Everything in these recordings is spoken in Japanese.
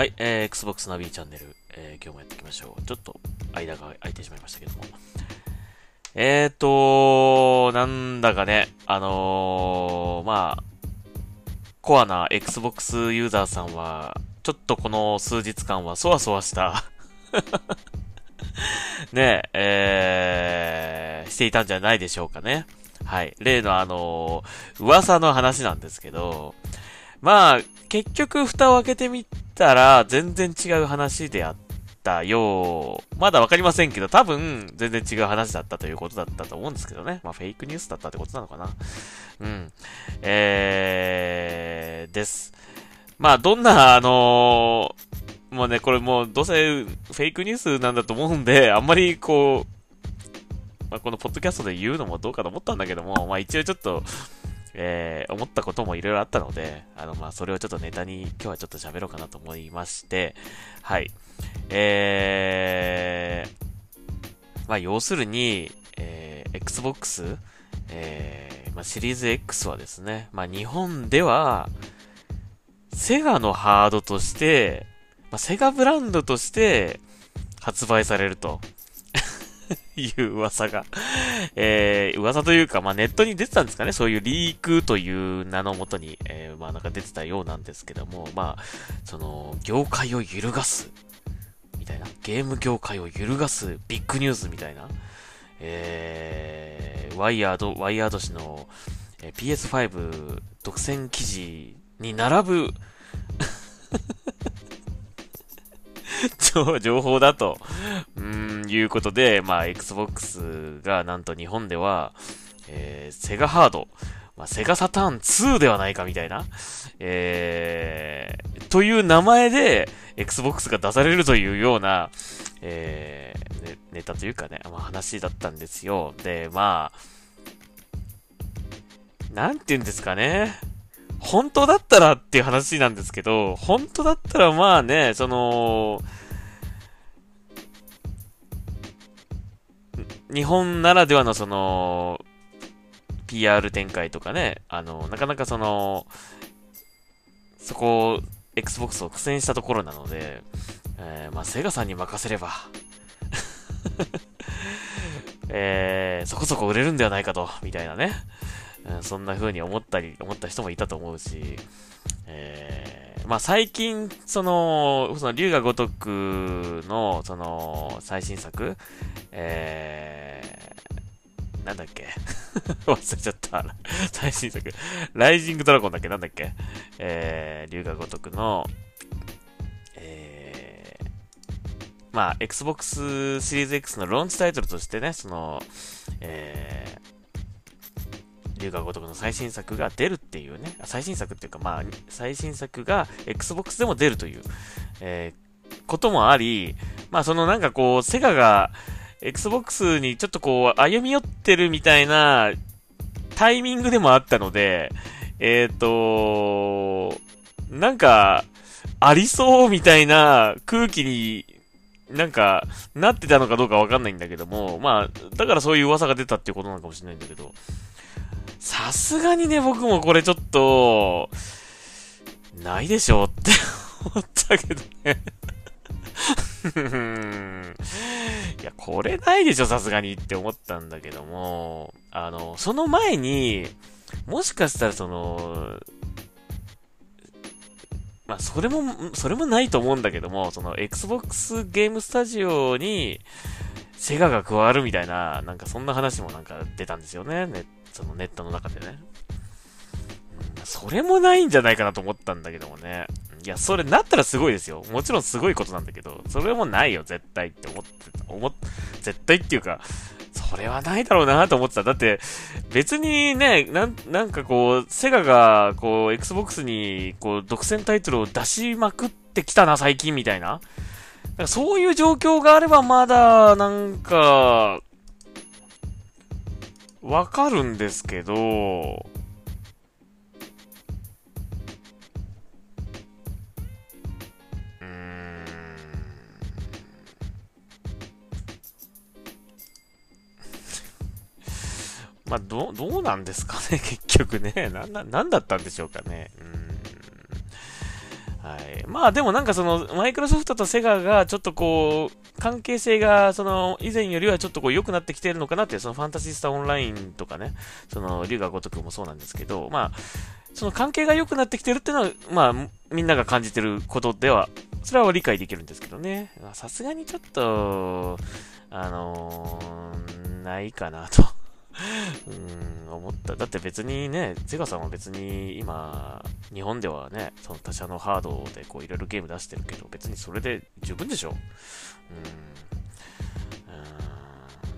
はい、えー、Xbox ナビチャンネル、えー、今日もやっていきましょう。ちょっと間が空いてしまいましたけども。えーと、なんだかね、あのー、まあ、コアな Xbox ユーザーさんは、ちょっとこの数日間はそわそわした ねえ、えー、していたんじゃないでしょうかね。はい。例のあのー、噂の話なんですけど、まあ、結局蓋を開けてみたら、全然違う話であったよう、まだわかりませんけど、多分、全然違う話だったということだったと思うんですけどね。まあ、フェイクニュースだったってことなのかな。うん。えー、です。まあ、どんな、あのー、もうね、これもう、どうせ、フェイクニュースなんだと思うんで、あんまり、こう、まあ、このポッドキャストで言うのもどうかと思ったんだけども、まあ、一応ちょっと、えー、思ったこともいろいろあったので、あの、まあ、それをちょっとネタに今日はちょっと喋ろうかなと思いまして、はい。えー、まあ、要するに、えー、Xbox、えー、まあ、シリーズ X はですね、まあ、日本では、セガのハードとして、まあ、セガブランドとして発売されると。いう噂が。えー、噂というか、まあ、ネットに出てたんですかね、そういうリークという名のもとに、えー、まあ、なんか出てたようなんですけども、まあ、その、業界を揺るがす、みたいな、ゲーム業界を揺るがすビッグニュースみたいな、えー、ワイヤード、ワイヤード氏の、えー、PS5 独占記事に並ぶ。超情報だと、うん、いうことで、まあ、Xbox がなんと日本では、えー、セガハード、まあ、セガサターン2ではないかみたいな、えー、という名前で Xbox が出されるというような、えー、ね、ネタというかね、まあ、話だったんですよ。で、まあ、なんて言うんですかね。本当だったらっていう話なんですけど、本当だったらまあね、その、日本ならではのその、PR 展開とかね、あの、なかなかその、そこを、Xbox を苦戦したところなので、えー、まあ、セガさんに任せれば えー、そこそこ売れるんではないかと、みたいなね。うんそんな風に思ったり、思った人もいたと思うし、えー、まあ最近、その、その竜が如くの、その、最新作、えー、なんだっけ？忘れちゃった。最新作。ライジングドラゴンだっけ？なんだっけ？えー、竜が如くの、えー、まあ、Xbox シリーズ X のローンチタイトルとしてね、その、えー、龍が如くの最新作が出るっていうね、最新作っていうか、まあ、最新作が Xbox でも出るという、えー、こともあり、まあ、そのなんかこう、セガが Xbox にちょっとこう、歩み寄ってるみたいなタイミングでもあったので、えっ、ー、と、なんか、ありそうみたいな空気になんか、なってたのかどうかわかんないんだけども、まあ、だからそういう噂が出たっていうことなのかもしれないんだけど、さすがにね、僕もこれちょっと、ないでしょって 思ったけどね いや、これないでしょ、さすがにって思ったんだけども、あの、その前に、もしかしたらその、まあ、それも、それもないと思うんだけども、その、Xbox ゲームスタジオに、セガが加わるみたいな、なんかそんな話もなんか出たんですよね。ネッそのネットの中でね。それもないんじゃないかなと思ったんだけどもね。いや、それなったらすごいですよ。もちろんすごいことなんだけど、それもないよ、絶対って思ってた。思っ、絶対っていうか、それはないだろうなと思ってた。だって、別にね、なん、なんかこう、セガが、こう、Xbox に、こう、独占タイトルを出しまくってきたな、最近みたいな。なんかそういう状況があればまだ、なんか、わかるんですけど、うん。まあ、ど、どうなんですかね、結局ね。なん、なんだったんでしょうかね。うん。はい。まあでもなんかその、マイクロソフトとセガがちょっとこう、関係性が、その、以前よりはちょっとこう、良くなってきてるのかなって、そのファンタシスタオンラインとかね、その、龍が如くもそうなんですけど、まあ、その関係が良くなってきてるっていうのは、まあ、みんなが感じてることでは、それは理解できるんですけどね。さすがにちょっと、あのー、ないかなとうん、思った。だって別にね、ゼガさんは別に今、日本ではね、その他社のハードでこういろいろゲーム出してるけど、別にそれで十分でしょ。うん。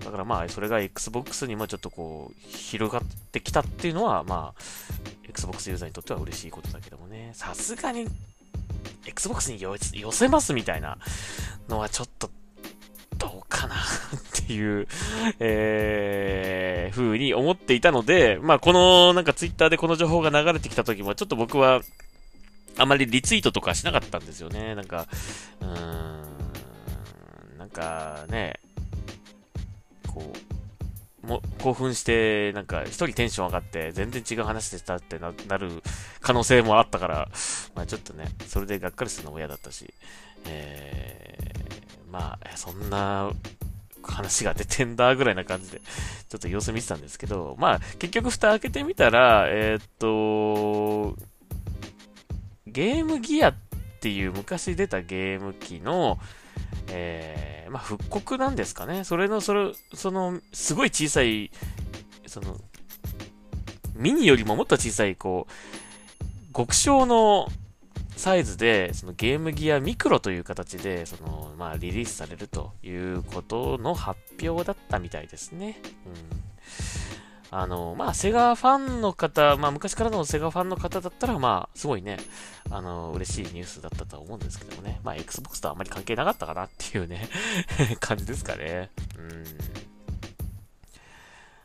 だからまあ、それが Xbox にもちょっとこう、広がってきたっていうのは、まあ、Xbox ユーザーにとっては嬉しいことだけどもね、さすがに、Xbox に寄せますみたいなのはちょっとっていう、えー、風に思っていたので、まあ、この、なんかツイッターでこの情報が流れてきた時も、ちょっと僕は、あまりリツイートとかしなかったんですよね。なんか、うーん、なんかね、こう、も興奮して、なんか一人テンション上がって、全然違う話でしたってななる可能性もあったから、まあちょっとね、それでがっかりするのも嫌だったし、えー、まあ、そんな話が出てんだぐらいな感じで、ちょっと様子見てたんですけど、まあ、結局蓋開けてみたら、えー、っと、ゲームギアっていう昔出たゲーム機の、えー、まあ、復刻なんですかね。それの、それ、その、すごい小さい、その、ミニよりももっと小さい、こう、極小のサイズで、そのゲームギアミクロという形で、その、まあ、リリースされるということの発表だったみたいですね。うん。あの、まあ、セガファンの方、まあ、昔からのセガファンの方だったら、まあ、すごいね、あの、嬉しいニュースだったとは思うんですけどもね。まあ、Xbox とあまり関係なかったかなっていうね 感じですかね。うん。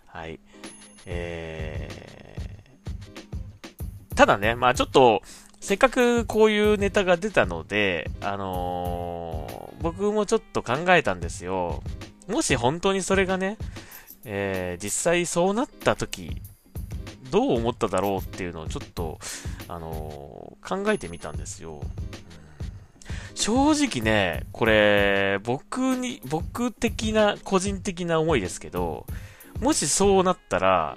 はい。えー、ただね、まあちょっと、せっかくこういうネタが出たので、あのー、僕もちょっと考えたんですよ。もし本当にそれがね、えー、実際そうなった時、どう思っただろうっていうのをちょっと、あのー、考えてみたんですよ。正直ね、これ、僕に、僕的な、個人的な思いですけど、もしそうなったら、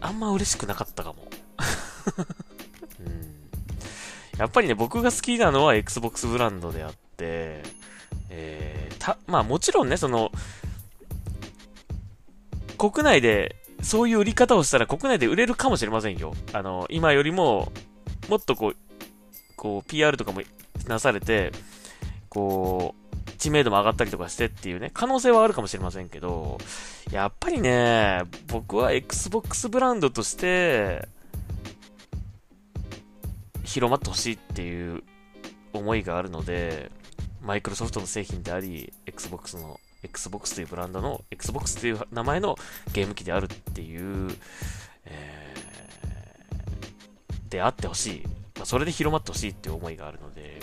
あんま嬉しくなかったかも。うん、やっぱりね、僕が好きなのは Xbox ブランドであって、えー、た、まあもちろんね、その、国内でそういう売り方をしたら国内で売れるかもしれませんよ。あの、今よりも、もっとこう、こう、PR とかもなされて、こう、知名度も上がったりとかしてっていうね、可能性はあるかもしれませんけど、やっぱりね、僕は Xbox ブランドとして、広まってほしいっていう思いがあるので、マイクロソフトの製品であり、Xbox の、Xbox というブランドの、Xbox という名前のゲーム機であるっていう、えー、であってほしい。まあ、それで広まってほしいっていう思いがあるので、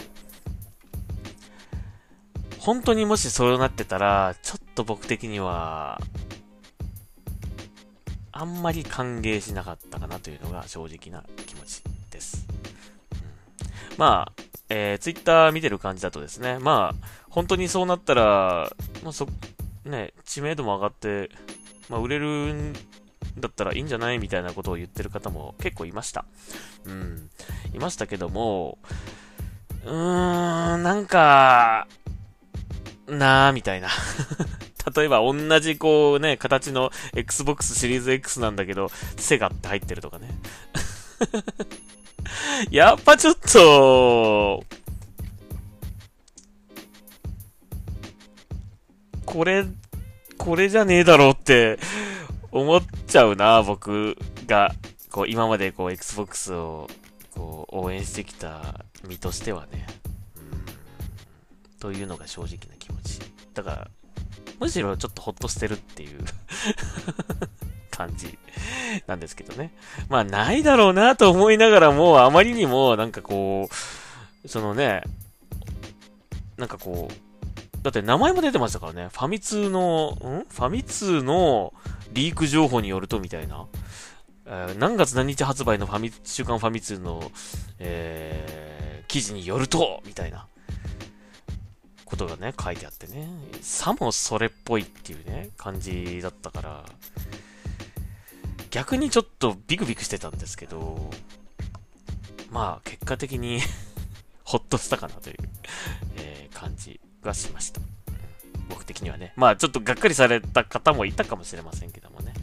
本当にもしそうなってたら、ちょっと僕的には、あんまり歓迎しなかったかなというのが正直な気持ち。まあ、えー、ツイッター見てる感じだとですね、まあ、本当にそうなったら、まあ、そ、ね、知名度も上がって、まあ、売れるんだったらいいんじゃないみたいなことを言ってる方も結構いました。うん。いましたけども、うーん、なんか、なーみたいな。例えば同じこうね、形の Xbox シリーズ X なんだけど、セガって入ってるとかね。やっぱちょっと、これ、これじゃねえだろうって思っちゃうな、僕が。こう、今までこう、Xbox を、こう、応援してきた身としてはね。というのが正直な気持ち。だから、むしろちょっとほっとしてるっていう 感じ なんですけどね。まあ、ないだろうなと思いながらも、あまりにも、なんかこう、そのね、なんかこう、だって名前も出てましたからね。ファミ通の、ん？ファミ通のリーク情報によるとみたいなえ。何月何日発売のファミ、週刊ファミ通の、えー、記事によると、みたいな、ことがね、書いてあってね、さもそれっぽいっていうね、感じだったから、逆にちょっとビクビクしてたんですけど、まあ、結果的に ほっとしたかなという、え、感じがしました。僕的にはね。まあ、ちょっとがっかりされた方もいたかもしれませんけどもね。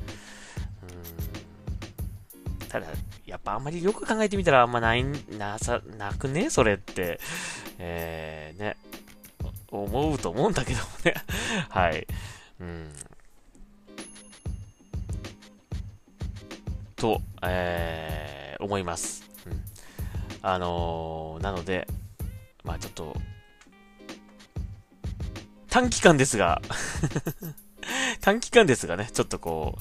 うん。ただ、やっぱあんまりよく考えてみたらあんまない、なさ、なくね？それって。えー、ね。思うと思うんだけどもね。はい。うん。と、えー、思います。うん。あのー、なので、まあちょっと、短期間ですが 短期間ですがね、ちょっとこ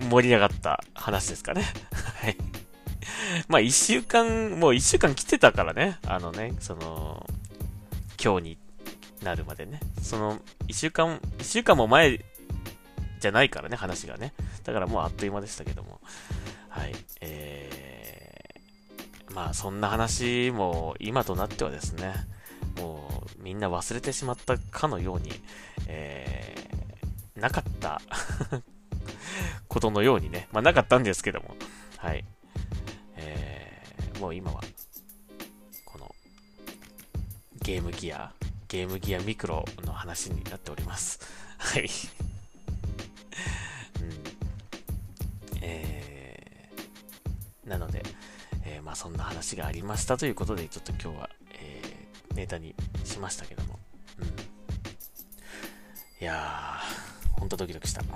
う、盛り上がった話ですかね。はい。まあ一週間、もう一週間来てたからね、あのね、その、今日になるまでね。その、一週間、一週間も前じゃないからね、話がね。だからもうあっという間でしたけども。はい。えー、まあそんな話も今となってはですね、もうみんな忘れてしまったかのように、えー、なかった ことのようにね、まあなかったんですけども、はい。えー、もう今は、この、ゲームギア、ゲームギアミクロの話になっております。はい。うん。えー、なので、えー、まあそんな話がありましたということで、ちょっと今日は、えー、ネタにしましたけども。うん。いやー、ほんとドキドキした。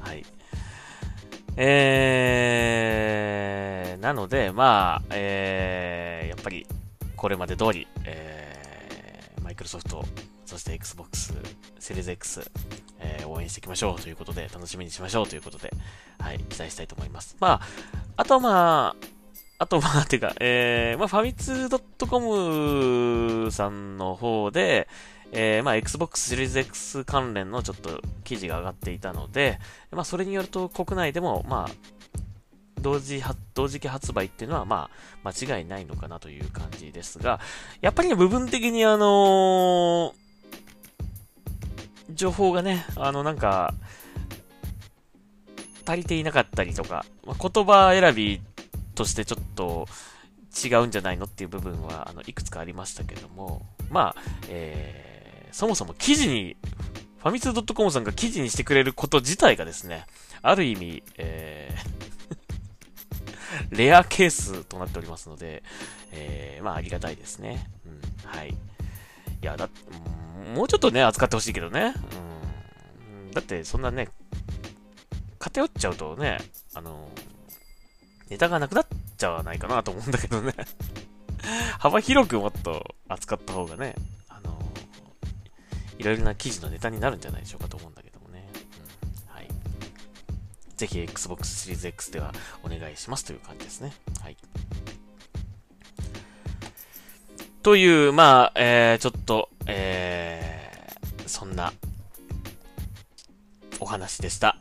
はい。えー、なので、まあ、えー、やっぱり、これまで通り、クロソフト、そして Xbox セリーズ X、えー、応援していきましょうということで、楽しみにしましょうということで、はい、期待したいと思います。まあ、あとまあ、あとまあ、てか、えー、まあ、ファミツー .com さんの方で、えー、まあ、Xbox Series X 関連のちょっと記事が上がっていたので、まあ、それによると国内でも、まあ、同時同時期発売っていうのは、まあ、間違いないのかなという感じですが、やっぱり、部分的にあのー、情報がね、あの、なんか、足りていなかったりとか、まあ、言葉選びとしてちょっと違うんじゃないのっていう部分は、あの、いくつかありましたけども、まあ、えーそもそも記事に、ファミツー .com さんが記事にしてくれること自体がですね、ある意味、えーレアケースとなっておりますので、えー、まあありがたいですね。うん、はい。いや、だ、もうちょっとね、扱ってほしいけどね。うん。だって、そんなね、偏っちゃうとね、あの、ネタがなくなっちゃわないかなと思うんだけどね 幅広くもっと扱った方がね、いろいろな記事のネタになるんじゃないでしょうかと思うんだけど。ぜひ Xbox シリーズ X ではお願いしますという感じですね。はい。という、まあ、えー、ちょっと、えー、そんな、お話でした。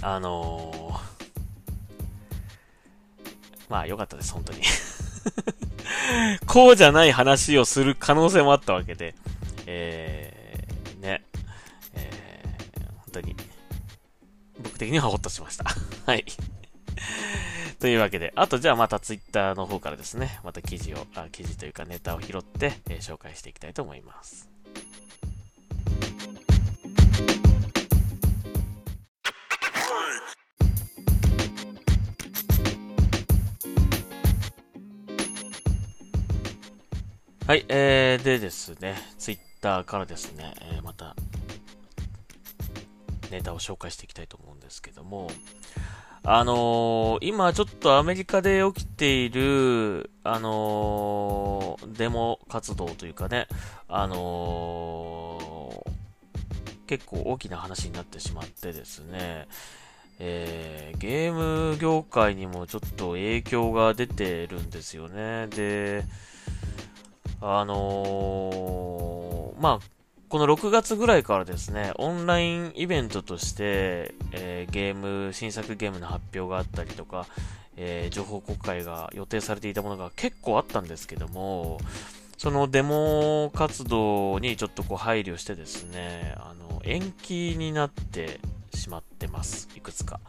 あのー、まあ、よかったです、本当に こうじゃない話をする可能性もあったわけで、えーね、えー、本当に、僕的にはほっとしました。はい。というわけで、あとじゃあまたツイッターの方からですね、また記事を、あ記事というかネタを拾って、えー、紹介していきたいと思います。はい、えー、でですね、ツイッターからですね、えー、また、ネタを紹介していきたいと思うんですけども、あのー、今ちょっとアメリカで起きている、あのー、デモ活動というかね、あのー、結構大きな話になってしまってですね、えー、ゲーム業界にもちょっと影響が出てるんですよね。で、あのー、まあ、この6月ぐらいからですね、オンラインイベントとして、えー、ゲーム、新作ゲームの発表があったりとか、えー、情報公開が予定されていたものが結構あったんですけども、そのデモ活動にちょっとこう配慮してですね、あの、延期になってしまってます。いくつか。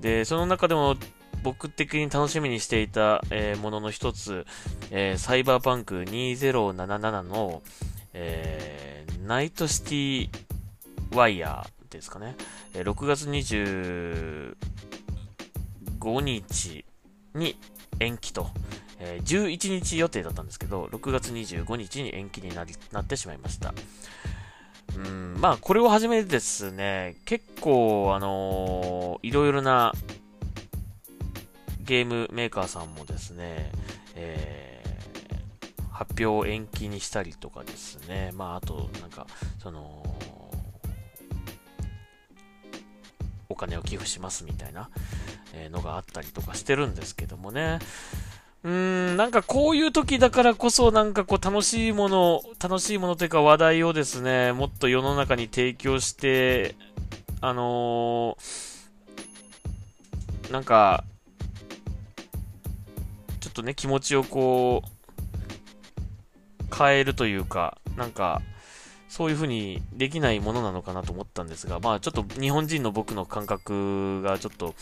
で、その中でも僕的に楽しみにしていた、えー、ものの一つ、えー、サイバーパンク2077の、えー、ナイトシティワイヤーですかね。えー、6月25日に延期と、えー、11日予定だったんですけど、6月25日に延期になりなってしまいました。うん、まあ、これをはじめですね、結構、あのー、いろいろなゲームメーカーさんもですね、えー、発表を延期にしたりとかですね、まあ、あと、なんか、その、お金を寄付しますみたいなのがあったりとかしてるんですけどもね。うーん、なんかこういう時だからこそなんかこう楽しいもの、楽しいものというか話題をですね、もっと世の中に提供して、あのー、なんか、ちょっとね、気持ちをこう、変えるというか、なんか、そういうふうにできないものなのかなと思ったんですが、まあちょっと日本人の僕の感覚がちょっと、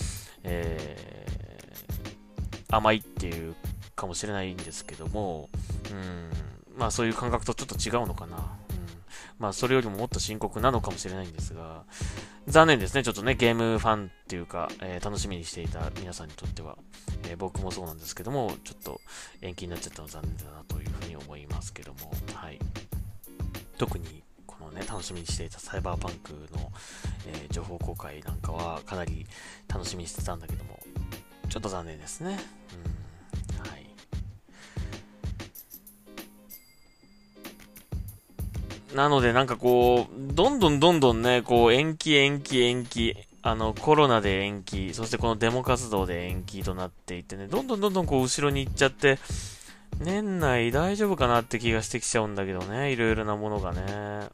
えー、甘いっていうかもしれないんですけども、うん、まあそういう感覚とちょっと違うのかな。まあそれよりももっと深刻なのかもしれないんですが、残念ですね。ちょっとね、ゲームファンっていうか、えー、楽しみにしていた皆さんにとっては、えー、僕もそうなんですけども、ちょっと延期になっちゃったの残念だなというふうに思いますけども、はい。特に、このね、楽しみにしていたサイバーパンクの、えー、情報公開なんかはかなり楽しみにしてたんだけども、ちょっと残念ですね。うんなのでなんかこう、どんどんどんどんね、こう延期延期延期、あのコロナで延期、そしてこのデモ活動で延期となっていてね、どんどんどんどんこう後ろに行っちゃって、年内大丈夫かなって気がしてきちゃうんだけどね、いろいろなものがね。うん。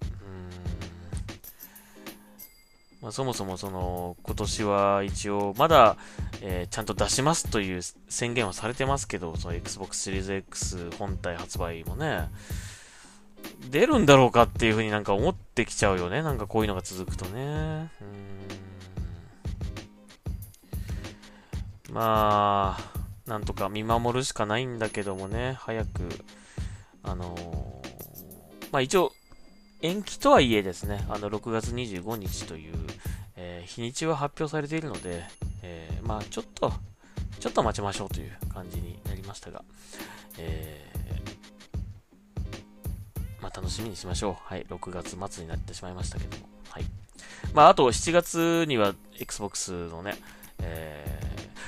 まあ、そもそもその、今年は一応、まだ、えー、ちゃんと出しますという宣言はされてますけど、その Xbox Series X 本体発売もね、出るんだろうかっていうふうになんか思ってきちゃうよね。なんかこういうのが続くとね。うん。まあ、なんとか見守るしかないんだけどもね、早く、あのー、まあ一応、延期とはいえですね、あの、6月25日という、えー、日にちは発表されているので、えー、まあちょっと、ちょっと待ちましょうという感じになりましたが、えまあ、楽しみにしましょう。はい。6月末になってしまいましたけども。はい。まあ、あと7月には Xbox のね、え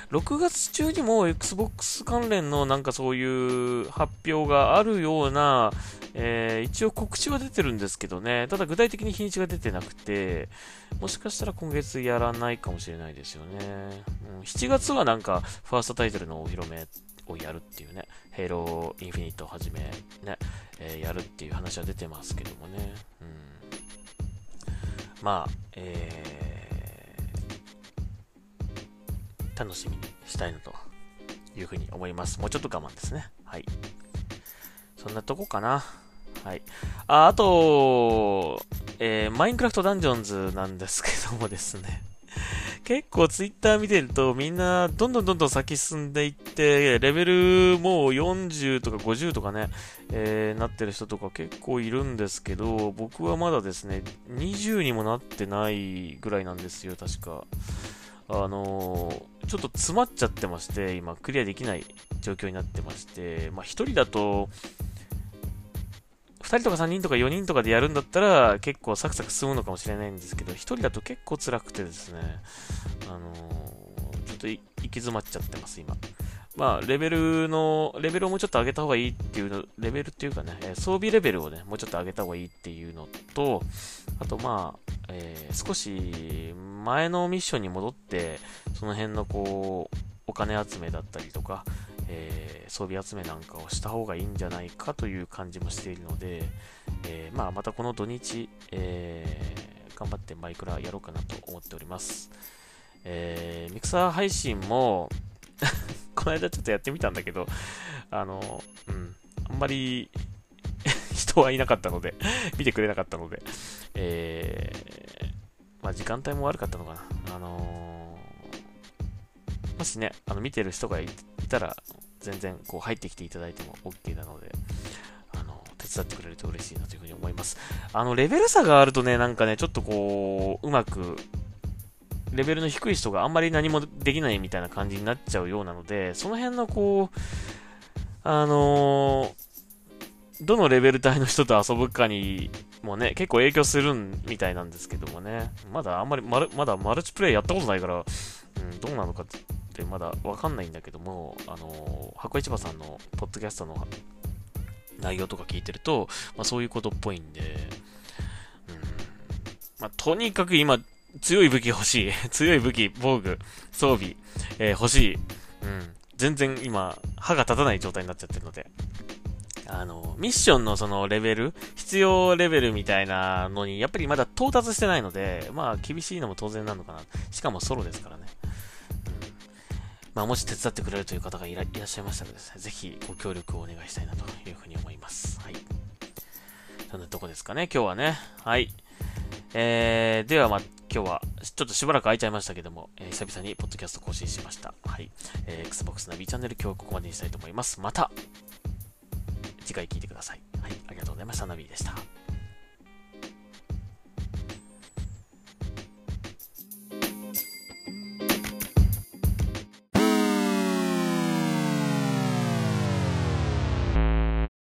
ー、6月中にも Xbox 関連のなんかそういう発表があるような、えー、一応告知は出てるんですけどね、ただ具体的に日にちが出てなくて、もしかしたら今月やらないかもしれないですよね。うん、7月はなんかファーストタイトルのお披露目をやるっていうね、ヘイローインフィニットをはじめね、えー、やるっていう話は出てますけどもね。うん、まあ、えー、楽しみにしたいなというふうに思います。もうちょっと我慢ですね。はい。そんなとこかな。はい。あ、あと、えー、マインクラフトダンジョンズなんですけどもですね 結構ツイッター見てるとみんなどんどんどんどん先進んでいって、レベルもう40とか50とかね、えー、なってる人とか結構いるんですけど、僕はまだですね、20にもなってないぐらいなんですよ、確か。あのー、ちょっと詰まっちゃってまして、今クリアできない状況になってまして、まあ1人だと、2人とか3人とか4人とかでやるんだったら結構サクサク進むのかもしれないんですけど、1人だと結構辛くてですね、あのー、ちょっと行き詰まっちゃってます、今。まあ、レベルの、レベルをもうちょっと上げた方がいいっていうの、レベルっていうかね、装備レベルをね、もうちょっと上げた方がいいっていうのと、あとまあ、えー、少し前のミッションに戻って、その辺のこう、お金集めだったりとか、えー、装備集めなんかをした方がいいんじゃないかという感じもしているので、えー、まあ、またこの土日、えー、頑張ってマイクラやろうかなと思っております。え、ミクサー配信も この間ちょっとやってみたんだけど、あの、うん、あんまり 人はいなかったので 見てくれなかったので、え、まあ時間帯も悪かったのかな。あの、もしね、あの見てる人がいたら、全然こう入ってきていただいても OK なので、あの、手伝ってくれると嬉しいなというふうに思います。あの、レベル差があるとね、なんかね、ちょっとこう、うまく、レベルの低い人があんまり何もできないみたいな感じになっちゃうようなので、その辺のこう、あのーどのレベル帯の人と遊ぶかにもね、結構影響するみたいなんですけどもね、まだあんまりままだマルチプレイやったことないから、うん、どうなのかってまだわかんないんだけども、あの、箱市場さんのポッドキャストの内容とか聞いてると、まあ、そういうことっぽいんで、うん、まあ、とにかく今、強い武器欲しい。強い武器、防具、装備、えー、欲しい。うん。全然今、歯が立たない状態になっちゃってるので、あの、ミッションのそのレベル、必要レベルみたいなのに、やっぱりまだ到達してないので、まあ、厳しいのも当然なのかな。しかもソロですからね。まあ、もし手伝ってくれるという方がいらっしゃいましたらですね、ぜひご協力をお願いしたいなというふうに思います。はい。そんなとこですかね、今日はね。はい。えー、では、まあ、今日は、ちょっとしばらく空いちゃいましたけども、えー、久々にポッドキャスト更新しました。はい。えー、Xbox ナビチャンネル今日はここまでにしたいと思います。また次回聞いてください。はい、ありがとうございました。ナビでした。